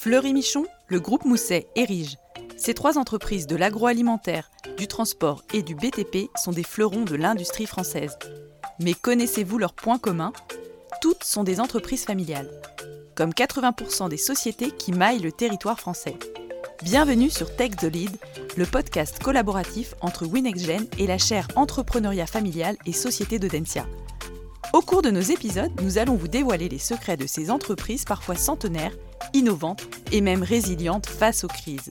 Fleury Michon, le groupe Mousset et Rige. Ces trois entreprises de l'agroalimentaire, du transport et du BTP sont des fleurons de l'industrie française. Mais connaissez-vous leurs points communs? Toutes sont des entreprises familiales, comme 80% des sociétés qui maillent le territoire français. Bienvenue sur Tech the Lead, le podcast collaboratif entre WinexGen et la chaire Entrepreneuriat familial et Société de Densia. Au cours de nos épisodes, nous allons vous dévoiler les secrets de ces entreprises parfois centenaires, innovantes et même résilientes face aux crises.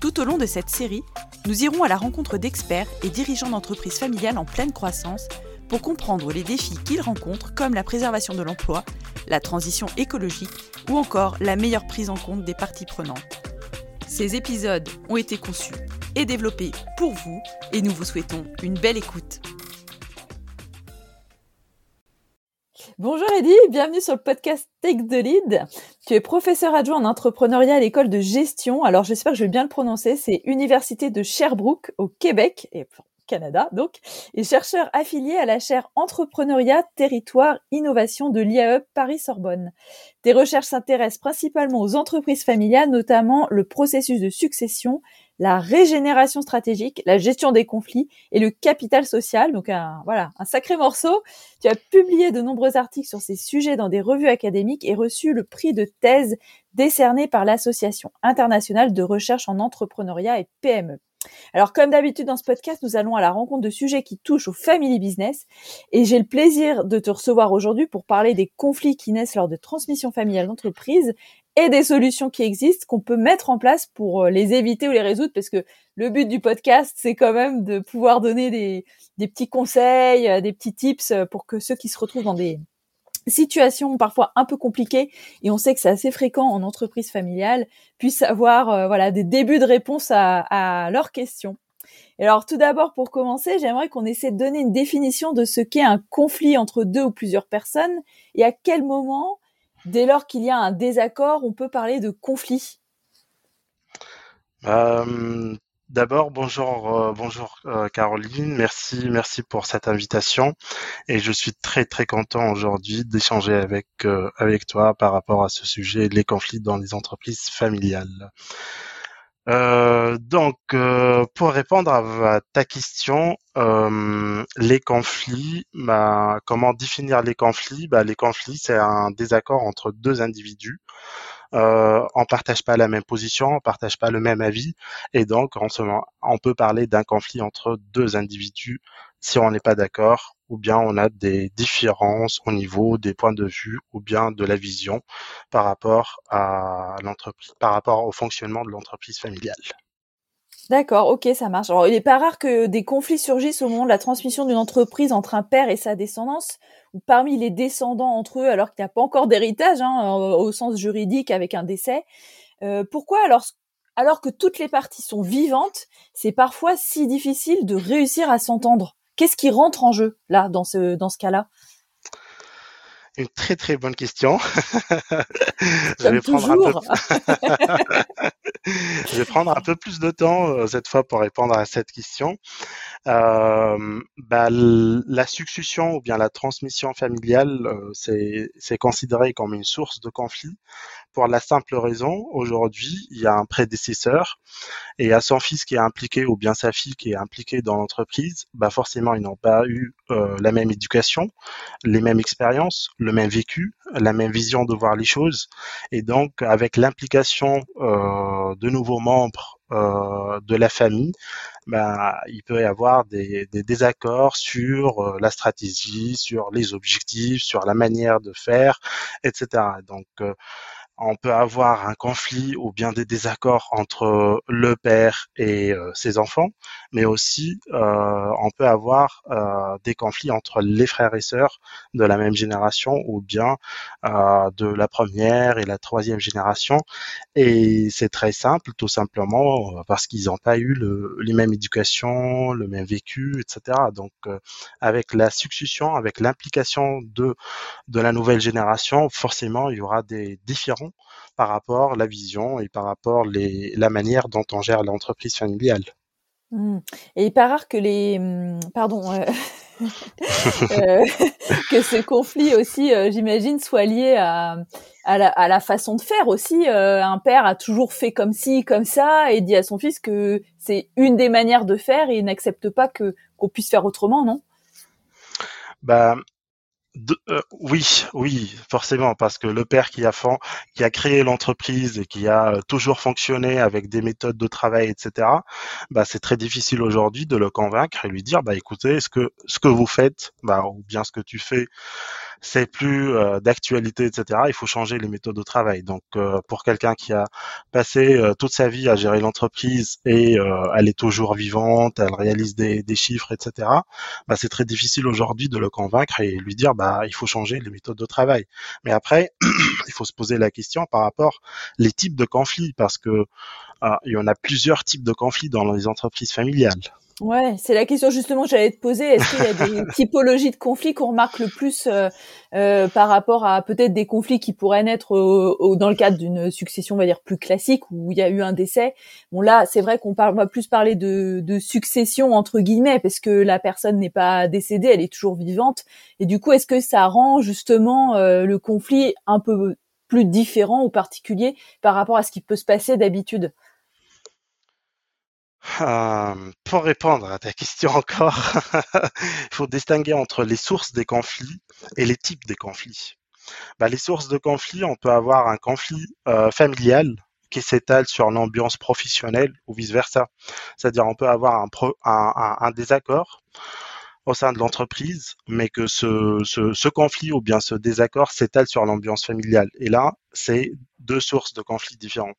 Tout au long de cette série, nous irons à la rencontre d'experts et dirigeants d'entreprises familiales en pleine croissance pour comprendre les défis qu'ils rencontrent comme la préservation de l'emploi, la transition écologique ou encore la meilleure prise en compte des parties prenantes. Ces épisodes ont été conçus et développés pour vous et nous vous souhaitons une belle écoute. Bonjour Eddy, bienvenue sur le podcast Take the Lead. Tu es professeur adjoint en entrepreneuriat à l'école de gestion. Alors j'espère que je vais bien le prononcer. C'est Université de Sherbrooke au Québec et Canada donc, et chercheur affilié à la chaire Entrepreneuriat, Territoire, Innovation de l'IAE Paris-Sorbonne. Tes recherches s'intéressent principalement aux entreprises familiales, notamment le processus de succession, la régénération stratégique, la gestion des conflits et le capital social. Donc un, voilà, un sacré morceau. Tu as publié de nombreux articles sur ces sujets dans des revues académiques et reçu le prix de thèse décerné par l'Association internationale de recherche en entrepreneuriat et PME. Alors, comme d'habitude dans ce podcast, nous allons à la rencontre de sujets qui touchent au family business. Et j'ai le plaisir de te recevoir aujourd'hui pour parler des conflits qui naissent lors de transmission familiale d'entreprise et des solutions qui existent qu'on peut mettre en place pour euh, les éviter ou les résoudre. Parce que le but du podcast, c'est quand même de pouvoir donner des, des petits conseils, euh, des petits tips pour que ceux qui se retrouvent dans des situation parfois un peu compliquée et on sait que c'est assez fréquent en entreprise familiale puissent avoir euh, voilà des débuts de réponse à, à leurs questions. Et alors tout d'abord pour commencer, j'aimerais qu'on essaie de donner une définition de ce qu'est un conflit entre deux ou plusieurs personnes et à quel moment, dès lors qu'il y a un désaccord, on peut parler de conflit. Euh, D'abord, bonjour, euh, bonjour euh, Caroline, merci, merci pour cette invitation et je suis très très content aujourd'hui d'échanger avec avec toi par rapport à ce sujet, les conflits dans les entreprises familiales. Donc, pour répondre à, ta question, les conflits, bah, comment définir les conflits? Bah, Les conflits, c'est un désaccord entre deux individus. Euh, on partage pas la même position, on partage pas le même avis, et donc on peut parler d'un conflit entre deux individus si on n'est pas d'accord, ou bien on a des différences au niveau des points de vue, ou bien de la vision par rapport à l'entreprise, par rapport au fonctionnement de l'entreprise familiale. D'accord, ok, ça marche. Alors, il n'est pas rare que des conflits surgissent au moment de la transmission d'une entreprise entre un père et sa descendance, ou parmi les descendants entre eux, alors qu'il n'y a pas encore d'héritage, hein, au sens juridique avec un décès. Euh, pourquoi alors, alors que toutes les parties sont vivantes, c'est parfois si difficile de réussir à s'entendre? Qu'est-ce qui rentre en jeu là dans ce dans ce cas-là? Une très très bonne question. je vais prendre un peu... je vais prendre un peu plus de temps euh, cette fois pour répondre à cette question. Euh, bah, la succession ou bien la transmission familiale, euh, c'est considéré comme une source de conflit pour la simple raison, aujourd'hui, il y a un prédécesseur et à son fils qui est impliqué ou bien sa fille qui est impliquée dans l'entreprise, bah forcément, ils n'ont pas eu euh, la même éducation, les mêmes expériences, le même vécu, la même vision de voir les choses. Et donc, avec l'implication euh, de nouveaux membres euh, de la famille, bah, il peut y avoir des, des désaccords sur euh, la stratégie, sur les objectifs, sur la manière de faire, etc. Donc, euh, on peut avoir un conflit ou bien des désaccords entre le père et euh, ses enfants, mais aussi euh, on peut avoir euh, des conflits entre les frères et sœurs de la même génération ou bien de la première et la troisième génération. Et c'est très simple, tout simplement parce qu'ils n'ont pas eu le, les mêmes éducations, le même vécu, etc. Donc avec la succession, avec l'implication de de la nouvelle génération, forcément il y aura des différents par rapport à la vision et par rapport les, la manière dont on gère l'entreprise familiale. Mmh. Et il pas rare que les, mmh, pardon, euh, euh, que ce conflit aussi, euh, j'imagine, soit lié à, à, la, à la façon de faire aussi. un père a toujours fait comme ci, comme ça, et dit à son fils que c'est une des manières de faire et il n'accepte pas que qu'on puisse faire autrement, non? Bah, euh, oui, oui, forcément, parce que le père qui a, qui a créé l'entreprise et qui a euh, toujours fonctionné avec des méthodes de travail, etc., bah, c'est très difficile aujourd'hui de le convaincre et lui dire, bah, écoutez, ce que, ce que vous faites, bah, ou bien ce que tu fais, c'est plus euh, d'actualité, etc. Il faut changer les méthodes de travail. Donc, euh, pour quelqu'un qui a passé euh, toute sa vie à gérer l'entreprise et elle est toujours vivante, elle réalise des, des chiffres, etc. Bah, c'est très difficile aujourd'hui de le convaincre et lui dire, bah, il faut changer les méthodes de travail. Mais après, il faut se poser la question par rapport les types de conflits, parce que il y en a plusieurs types de conflits dans les entreprises familiales. Ouais, c'est la question justement que j'allais te poser. Est-ce qu'il y a des typologies de conflits qu'on remarque le plus euh, euh, par rapport à peut-être des conflits qui pourraient naître dans le cadre d'une succession, on va dire plus classique où il y a eu un décès? Bon là, c'est vrai qu'on parle, va plus parler de, de, succession entre guillemets parce que la personne n'est pas décédée, elle est toujours vivante. Et du coup, est-ce que ça rend justement euh, le conflit un peu plus différent ou particulier par rapport à ce qui peut se passer d'habitude? Euh, pour répondre à ta question encore, il faut distinguer entre les sources des conflits et les types des conflits. Bah, les sources de conflits, on peut avoir un conflit euh, familial qui s'étale sur l'ambiance professionnelle ou vice-versa. C'est-à-dire on peut avoir un, un, un désaccord au sein de l'entreprise, mais que ce, ce, conflit ou bien ce désaccord s'étale sur l'ambiance familiale. Et là, c'est deux sources de conflits différents.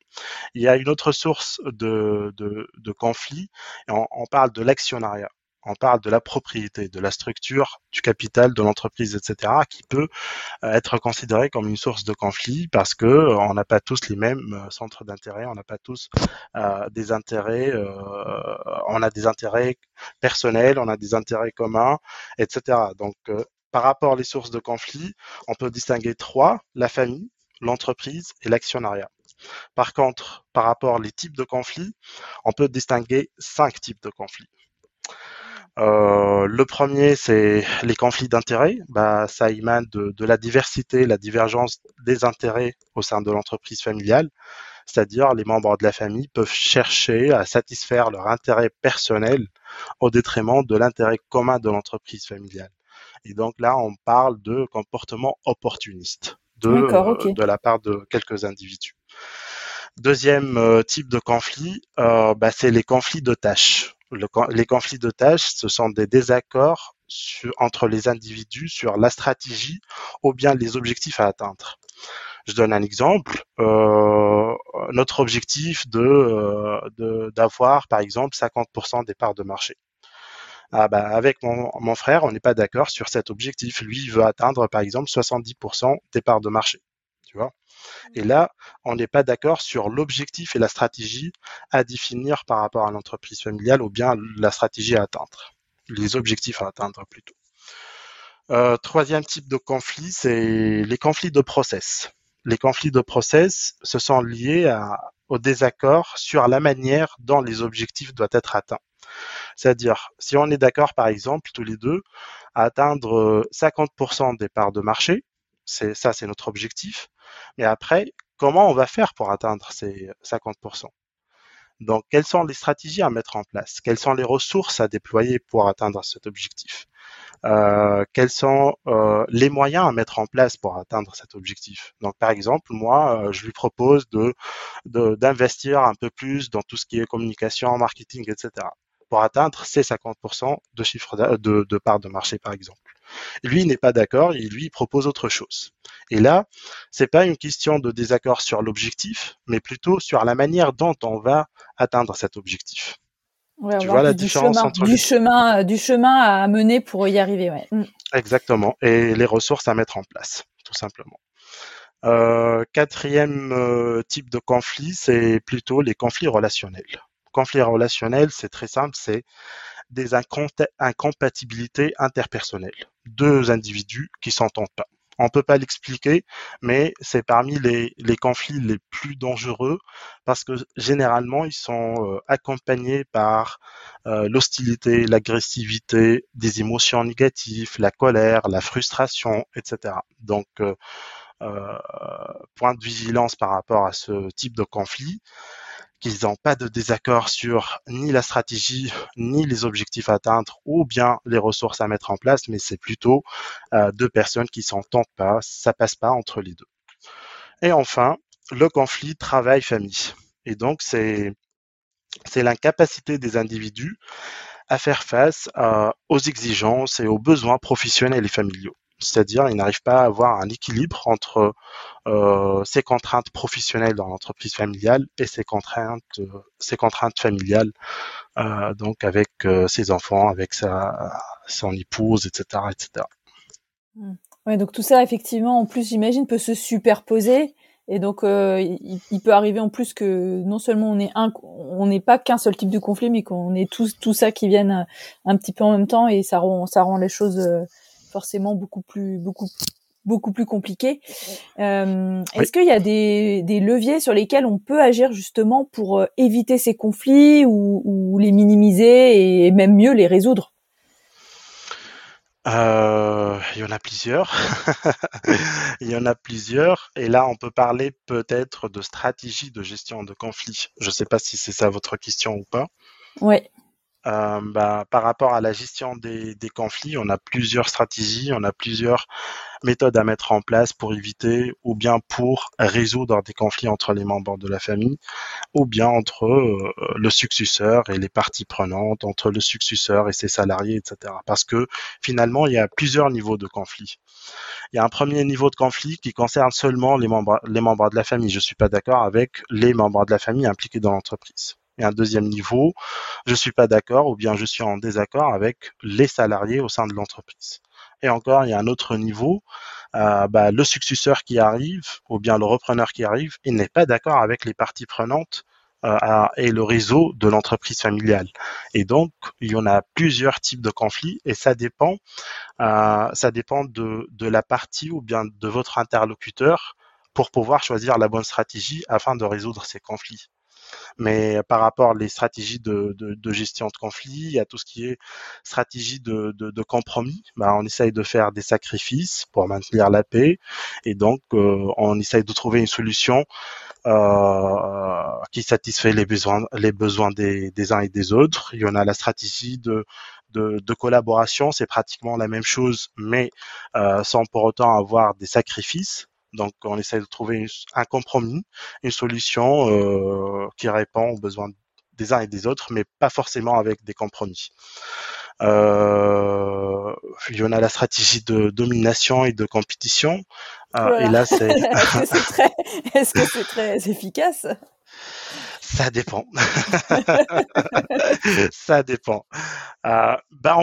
Il y a une autre source de, de, conflit, et on parle de l'actionnariat on parle de la propriété, de la structure, du capital de l'entreprise, etc., qui peut euh, être considéré comme une source de conflit parce que euh, on n'a pas tous les mêmes euh, centres d'intérêt, on n'a pas tous des intérêts, on a des intérêts personnels, on a des intérêts communs, etc. Donc, par rapport aux sources de conflit, on peut distinguer trois la famille, l'entreprise et l'actionnariat. Par contre, par rapport aux types de conflits, on peut distinguer cinq types de conflits. Euh, le premier, c'est les conflits d'intérêts. Bah, ça émane de, de, la diversité, la divergence des intérêts au sein de l'entreprise familiale. C'est-à-dire, les membres de la famille peuvent chercher à satisfaire leur intérêt personnel au détriment de l'intérêt commun de l'entreprise familiale. Et donc là, on parle de comportement opportuniste de, euh, de la part de quelques individus. Deuxième euh, type de conflit, bah, c'est les conflits de tâches les conflits de tâches, ce sont des désaccords entre les individus sur la stratégie ou bien les objectifs à atteindre. Je donne un exemple. Euh, notre objectif de euh, d'avoir par exemple 50% des parts de marché. Ah bah, avec mon, mon frère, on n'est pas d'accord sur cet objectif. Lui, il veut atteindre par exemple 70% des parts de marché. Et là, on n'est pas d'accord sur l'objectif et la stratégie à définir par rapport à l'entreprise familiale ou bien la stratégie à atteindre, les objectifs à atteindre plutôt. Euh, troisième type de conflit, c'est les conflits de process. Les conflits de process, se sont liés à, au désaccord sur la manière dont les objectifs doivent être atteints. C'est-à-dire, si on est d'accord, par exemple, tous les deux, à atteindre 50% des parts de marché, c'est ça, c'est notre objectif. Mais après, comment on va faire pour atteindre ces 50% Donc, quelles sont les stratégies à mettre en place? Quelles sont les ressources à déployer pour atteindre cet objectif? Euh, Quels sont euh, les moyens à mettre en place pour atteindre cet objectif? Donc, par exemple, moi, euh, je lui propose de d'investir un peu plus dans tout ce qui est communication, marketing, etc. pour atteindre ces 50% de chiffre de, de part de marché, par exemple. Lui n'est pas d'accord et lui propose autre chose. Et là, c'est pas une question de désaccord sur l'objectif, mais plutôt sur la manière dont on va atteindre cet objectif. tu vois la différence chemin, entre du chemin, du chemin à mener pour y arriver. Ouais. Mm. Exactement. Et les ressources à mettre en place, tout simplement. Euh, quatrième euh, type de conflit, c'est plutôt les conflits relationnels. Conflits relationnels, c'est très simple, c'est des incompatibilités interpersonnelles. Deux individus qui s'entendent pas. On peut pas l'expliquer, mais c'est parmi les, les, conflits les plus dangereux parce que généralement ils sont euh, accompagnés par euh, l'hostilité, l'agressivité, des émotions négatives, la colère, la frustration, etc. Donc euh, point de vigilance par rapport à ce type de conflit qu'ils n'ont pas de désaccord sur ni la stratégie, ni les objectifs à atteindre, ou bien les ressources à mettre en place, mais c'est plutôt euh, deux personnes qui s'entendent pas, ça passe pas entre les deux. Et enfin, le conflit travail-famille. Et donc, c'est c'est l'incapacité des individus à faire face euh, aux exigences et aux besoins professionnels et familiaux c'est-à-dire ils n'arrivent pas à avoir un équilibre entre euh, ses contraintes professionnelles dans l'entreprise familiale et ses contraintes, euh, contraintes familiales, euh, donc avec euh, ses enfants, avec sa son épouse, etc., etc. Mmh. Ouais, donc tout ça effectivement, en plus j'imagine peut se superposer. Et donc, il, il, peut arriver en plus que non seulement on est un, on n'est pas qu'un seul type de conflit, mais qu'on est tous tout ça qui viennent un petit peu en même temps, et ça rend, ça rend les choses forcément beaucoup plus beaucoup beaucoup plus compliqué. Euh, Est-ce qu'il y a des, des, leviers sur lesquels on peut agir justement pour euh, éviter ces conflits ou, ou les minimiser et même mieux les résoudre? Euh, il y en a plusieurs. il y en a plusieurs. Et là, on peut parler peut-être de stratégie de gestion de conflits. Je ne sais pas si c'est ça votre question ou pas. Oui. Euh, bah, par rapport à la gestion des, conflits, on a plusieurs stratégies, on a plusieurs méthodes à mettre en place pour éviter ou bien pour résoudre des conflits entre les membres de la famille ou bien entre euh, le successeur et les parties prenantes, entre le successeur et ses salariés, etc. Parce que finalement, il y a plusieurs niveaux de conflits. Il y a un premier niveau de conflit qui concerne seulement les membres, de la famille. Je suis pas d'accord avec les membres de la famille impliqués dans l'entreprise et un deuxième niveau, je suis pas d'accord ou bien je suis en désaccord avec les salariés au sein de l'entreprise. Et encore, il y a un autre niveau, euh, bah, le successeur qui arrive ou bien le repreneur qui arrive, il n'est pas d'accord avec les parties prenantes euh, et le réseau de l'entreprise familiale. Et donc, il y en a plusieurs types de conflits et ça dépend, euh, ça dépend de la partie ou bien de votre interlocuteur pour pouvoir choisir la bonne stratégie afin de résoudre ces conflits. Mais par rapport aux stratégies de, gestion de conflits, à tout ce qui est stratégie de, compromis, bah, on essaye de faire des sacrifices pour maintenir la paix et donc euh, on essaye de trouver une solution euh, qui satisfait les besoins, les des, uns et des autres. Il y en a la stratégie de collaboration, c'est pratiquement la même chose, mais euh, sans pour autant avoir des sacrifices. Donc, on essaie de trouver un compromis, une solution euh, qui répond aux besoins des uns et des autres, mais pas forcément avec des compromis. Euh, il y en a la stratégie de domination et de compétition. Euh, et là, c'est. Est-ce que c'est très efficace? Ça dépend. ça dépend. Euh, bah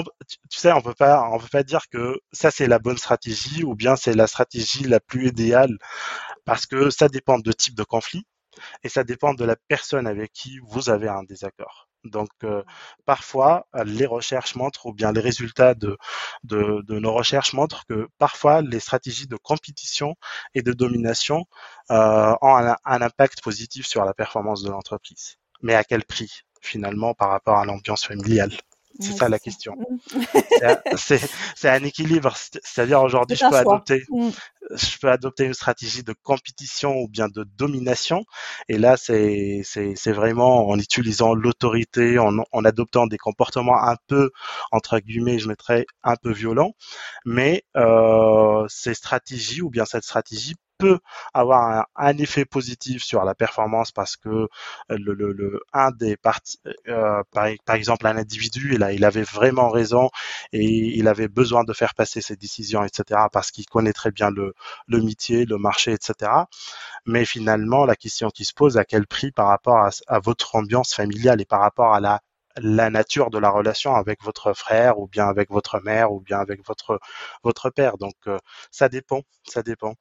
tu sais, on peut pas, on peut pas dire que ça c'est la bonne stratégie ou bien c'est la stratégie la plus idéale parce que ça dépend de type de conflit et ça dépend de la personne avec qui vous avez un désaccord. Donc euh, parfois, les recherches montrent, ou bien les résultats de, nos recherches montrent que parfois les stratégies de compétition et de domination euh, ont un, impact positif sur la performance de l'entreprise. Mais à quel prix finalement par rapport à l'ambiance familiale? C'est ça la question. c'est un équilibre. C'est-à-dire aujourd'hui, je peux adopter, mm. je peux adopter une stratégie de compétition ou bien de domination. Et là, c'est c'est vraiment en utilisant l'autorité, en, en adoptant des comportements un peu entre guillemets, je mettrais un peu violents. Mais euh, ces stratégies ou bien cette stratégie avoir un, effet positif sur la performance parce que euh, le, le, un des parties, euh, par, exemple un individu, il, il avait vraiment raison et il avait besoin de faire passer ses décisions, etc. parce qu'il connaît très bien le, le métier, le marché, etc. Mais finalement, la question qui se pose, à quel prix par rapport à votre ambiance familiale et par rapport à la la nature de la relation avec votre frère ou bien avec votre mère ou bien avec votre votre père. Donc euh, ça dépend, ça dépend.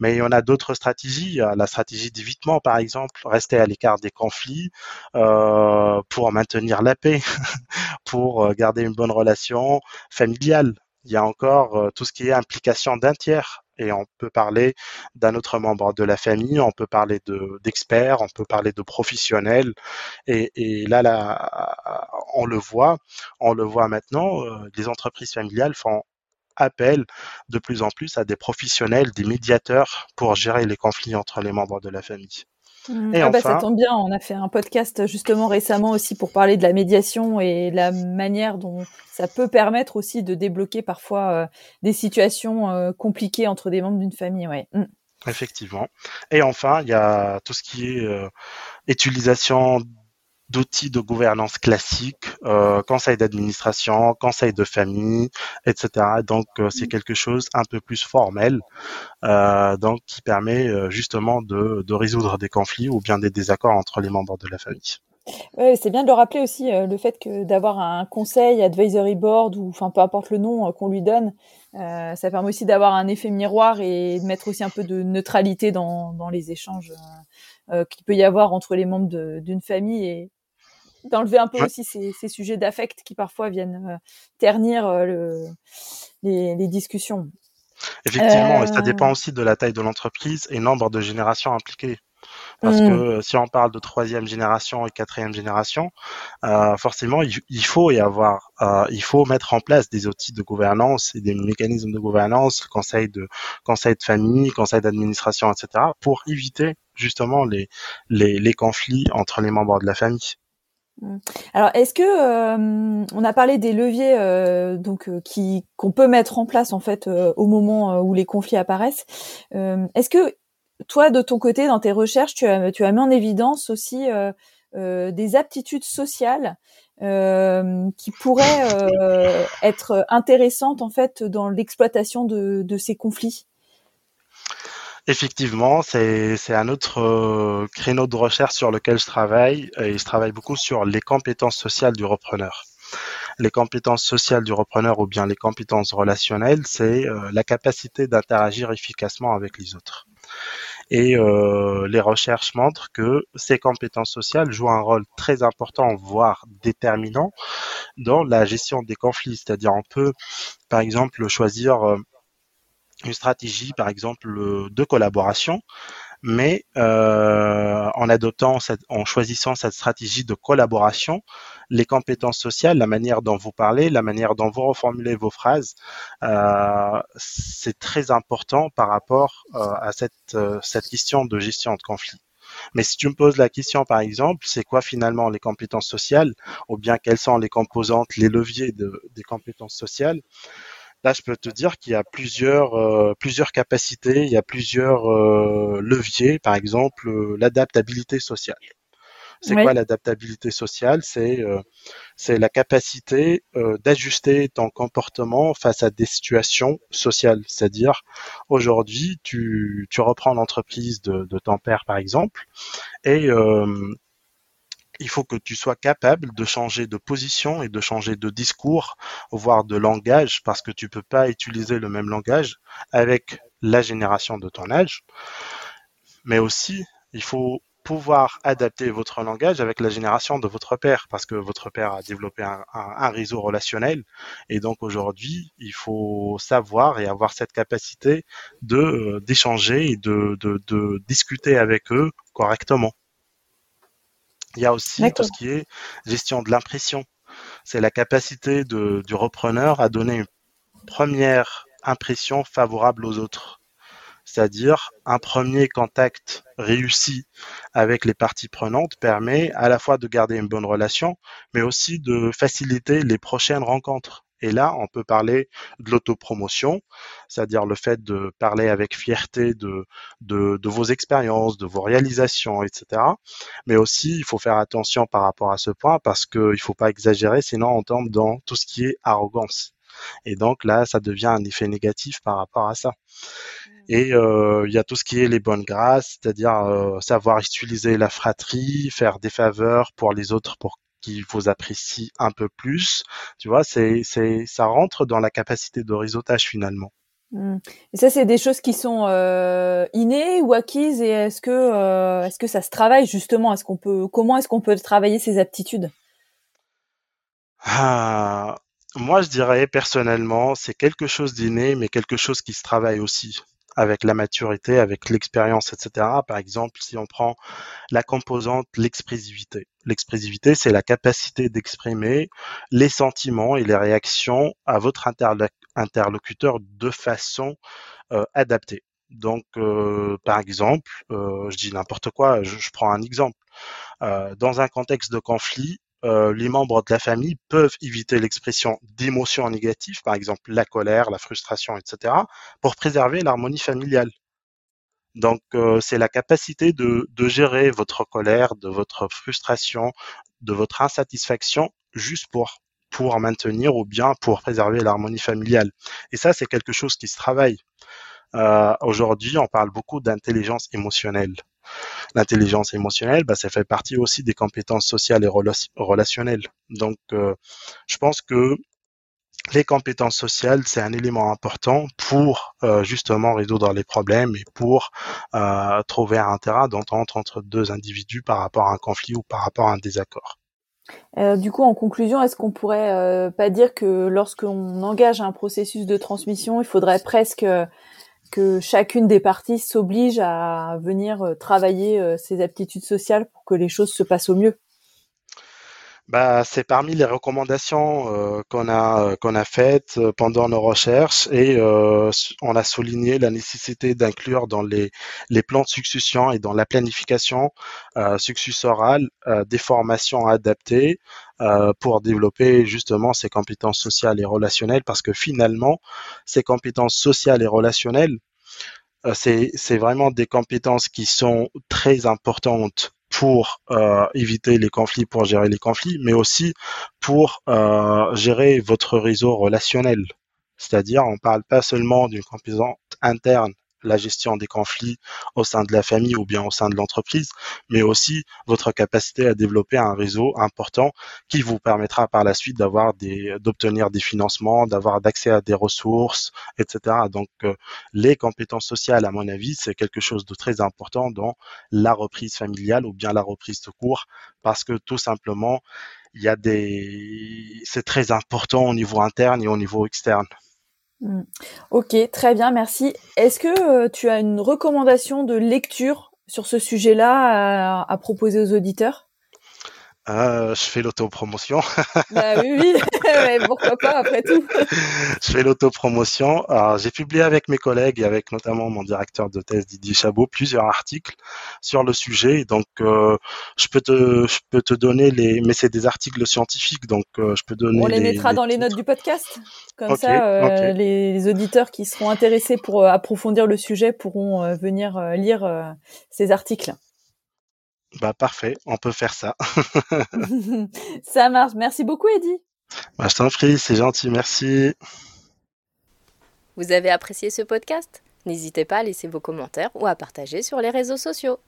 Mais il y en a d'autres stratégies. La stratégie d'évitement, par exemple, rester à l'écart des conflits euh, pour maintenir la paix, pour euh, garder une bonne relation familiale. Il y a encore tout ce qui est implication d'un tiers et on peut parler d'un autre membre de la famille, on peut parler d'experts, on peut parler de professionnels. Et, là, là, on le voit, on le voit maintenant, euh, les entreprises familiales font appel de plus en plus à des professionnels, des médiateurs pour gérer les conflits entre les membres de la famille. Mmh. ah bah ça tombe bien, on a fait un podcast justement récemment aussi pour parler de la médiation et la manière dont ça peut permettre aussi de débloquer parfois euh, des situations euh, compliquées entre des membres d'une famille. Ouais. Mmh. Effectivement. Et enfin, il y a tout ce qui est euh, utilisation d'outils de gouvernance classiques, euh, conseil d'administration, conseil de famille, etc. Donc euh, c'est mmh. quelque chose un peu plus formel, euh, donc qui permet euh, justement de, de, résoudre des conflits ou bien des désaccords entre les membres de la famille. Ouais, c'est bien de le rappeler aussi le fait que d'avoir un conseil, advisory board ou enfin peu importe le nom qu'on lui donne, ça permet aussi d'avoir un effet miroir et de mettre aussi un peu de neutralité dans, dans les échanges qu'il peut y avoir entre les membres d'une famille et, d'enlever un peu aussi ces, ces sujets d'affect qui parfois viennent euh, ternir euh, le, les, les, discussions. Effectivement, et ça dépend euh. aussi de la taille de l'entreprise et nombre de générations impliquées. Parce mmh. que si on parle de troisième génération et quatrième génération, euh, forcément, il, il, faut y avoir, euh, il faut mettre en place des outils de gouvernance et des mécanismes de gouvernance, conseil de conseil de famille, conseil d'administration, etc., pour éviter justement les, les, les conflits entre les membres de la famille. Mmh. Alors, est-ce que euh, on a parlé des leviers euh, donc euh, qui qu'on peut mettre en place en fait au moment où les conflits apparaissent Est-ce que toi, de ton côté, dans tes recherches, tu as tu as mis en évidence aussi des aptitudes sociales qui pourraient être intéressantes en fait dans l'exploitation de, de ces conflits? Effectivement, c'est un autre euh, créneau de recherche sur lequel je travaille et je travaille beaucoup sur les compétences sociales du repreneur. Les compétences sociales du repreneur ou bien les compétences relationnelles, c'est euh, la capacité d'interagir efficacement avec les autres. Et euh, les recherches montrent que ces compétences sociales jouent un rôle très important, voire déterminant, dans la gestion des conflits. C'est-à-dire, on peut, par exemple, choisir une stratégie, par exemple, de collaboration, mais euh, en adoptant, en choisissant cette stratégie de collaboration, les compétences sociales, la manière dont vous parlez, la manière dont vous reformulez vos phrases, euh, c'est très important par rapport euh, à cette, cette question de gestion de conflit. Mais si tu me poses la question, par exemple, c'est quoi finalement les compétences sociales, ou bien quelles sont les composantes, les leviers de, des compétences sociales, Là, je peux te dire qu'il y a plusieurs, euh, plusieurs capacités, il y a plusieurs euh, leviers, par exemple euh, l'adaptabilité sociale. C'est quoi l'adaptabilité sociale? C'est c'est la capacité d'ajuster ton comportement face à des situations sociales. C'est-à-dire, aujourd'hui, tu, tu reprends l'entreprise de, de ton père, par exemple, et il faut que tu sois capable de changer de position et de changer de discours, voire de langage, parce que tu peux pas utiliser le même langage avec la génération de ton âge. Mais aussi, il faut pouvoir adapter votre langage avec la génération de votre père, parce que votre père a développé un, réseau relationnel, et donc aujourd'hui, il faut savoir et avoir cette capacité de euh, d'échanger et de, de discuter avec eux correctement. Il y a aussi tout ce qui est gestion de l'impression. C'est la capacité de, du repreneur à donner une première impression favorable aux autres. C'est-à-dire un premier contact réussi avec les parties prenantes permet à la fois de garder une bonne relation, mais aussi de faciliter les prochaines rencontres. Et là, on peut parler de l'autopromotion, c'est-à-dire le fait de parler avec fierté de, de, de vos expériences, de vos réalisations, etc. Mais aussi, il faut faire attention par rapport à ce point parce qu'il ne faut pas exagérer, sinon on tombe dans tout ce qui est arrogance. Et donc là, ça devient un effet négatif par rapport à ça. Mmh. Et euh, il y a tout ce qui est les bonnes grâces, c'est-à-dire euh, savoir utiliser la fratrie, faire des faveurs pour les autres pour qui vous apprécie un peu plus. Tu vois, c'est, c'est, ça rentre dans la capacité de réseautage finalement. Mmh. Et ça, c'est des choses qui sont euh, innées ou acquises. Et est-ce que, euh, est-ce que ça se travaille justement? Est-ce qu'on peut, comment est-ce qu'on peut travailler ces aptitudes? Ah, Moi, je dirais personnellement, c'est quelque chose d'inné, mais quelque chose qui se travaille aussi. Avec la maturité, avec l'expérience, etc. Par exemple, si on prend la composante l'expressivité. L'expressivité, c'est la capacité d'exprimer les sentiments et les réactions à votre interlocuteur de façon euh, adaptée. Donc, euh, par exemple, euh, je dis n'importe quoi, je, je, prends un exemple. dans un contexte de conflit, euh, les membres de la famille peuvent éviter l'expression d'émotions négatives, par exemple la colère, la frustration, etc., pour préserver l'harmonie familiale. Donc, euh, c'est la capacité de, de, gérer votre colère, de votre frustration, de votre insatisfaction, juste pour pour maintenir ou bien pour préserver l'harmonie familiale. Et ça, c'est quelque chose qui se travaille. Euh, Aujourd'hui, on parle beaucoup d'intelligence émotionnelle. L'intelligence émotionnelle, bah, ça fait partie aussi des compétences sociales et relationnelles. Donc, euh, je pense que les compétences sociales, c'est un élément important pour euh, justement résoudre les problèmes et pour euh, trouver un terrain d'entente entre deux individus par rapport à un conflit ou par rapport à un désaccord. du coup, en conclusion, est-ce qu'on pourrait pas dire que lorsqu'on engage un processus de transmission, il faudrait presque que chacune des parties s'oblige à venir euh, travailler euh, ses aptitudes sociales pour que les choses se passent au mieux. Bah, c'est parmi les recommandations euh, qu'on a qu'on a faites pendant nos recherches et on a souligné la nécessité d'inclure dans les les plans de succession et dans la planification successorale des formations adaptées pour développer justement ces compétences sociales et relationnelles parce que finalement ces compétences sociales et relationnelles euh, c'est vraiment des compétences qui sont très importantes pour euh, éviter les conflits, pour gérer les conflits, mais aussi pour euh, gérer votre réseau relationnel. C'est-à-dire, on ne parle pas seulement d'une compétence interne la gestion des conflits au sein de la famille ou bien au sein de l'entreprise, mais aussi votre capacité à développer un réseau important qui vous permettra par la suite d'avoir d'obtenir des financements, d'avoir d'accès à des ressources, etc. Donc, euh, les compétences sociales, à mon avis, c'est quelque chose de très important dans la reprise familiale ou bien la reprise de cours, parce que tout simplement, il y a des, c'est très important au niveau interne et au niveau externe. Mm. Ok, très bien, merci. Est-ce que euh, tu as une recommandation de lecture sur ce sujet-là à, proposer aux auditeurs? Euh, je fais l'autopromotion. bah oui, oui, mais pourquoi pas après tout. je fais l'autopromotion. Alors, j'ai publié avec mes collègues et avec notamment mon directeur de thèse Didier Chabot plusieurs articles sur le sujet. Donc, euh, je peux te, je peux te donner les, mais c'est des articles scientifiques, donc euh, je peux donner. On les, mettra dans les notes du podcast. Comme ça, euh, les, auditeurs qui seront intéressés pour approfondir le sujet pourront venir lire ces articles. Bah parfait, on peut faire ça. ça marche. Merci beaucoup, Eddy. Bah, je t'en prie, c'est gentil, merci. Vous avez apprécié ce podcast? N'hésitez pas à laisser vos commentaires ou à partager sur les réseaux sociaux.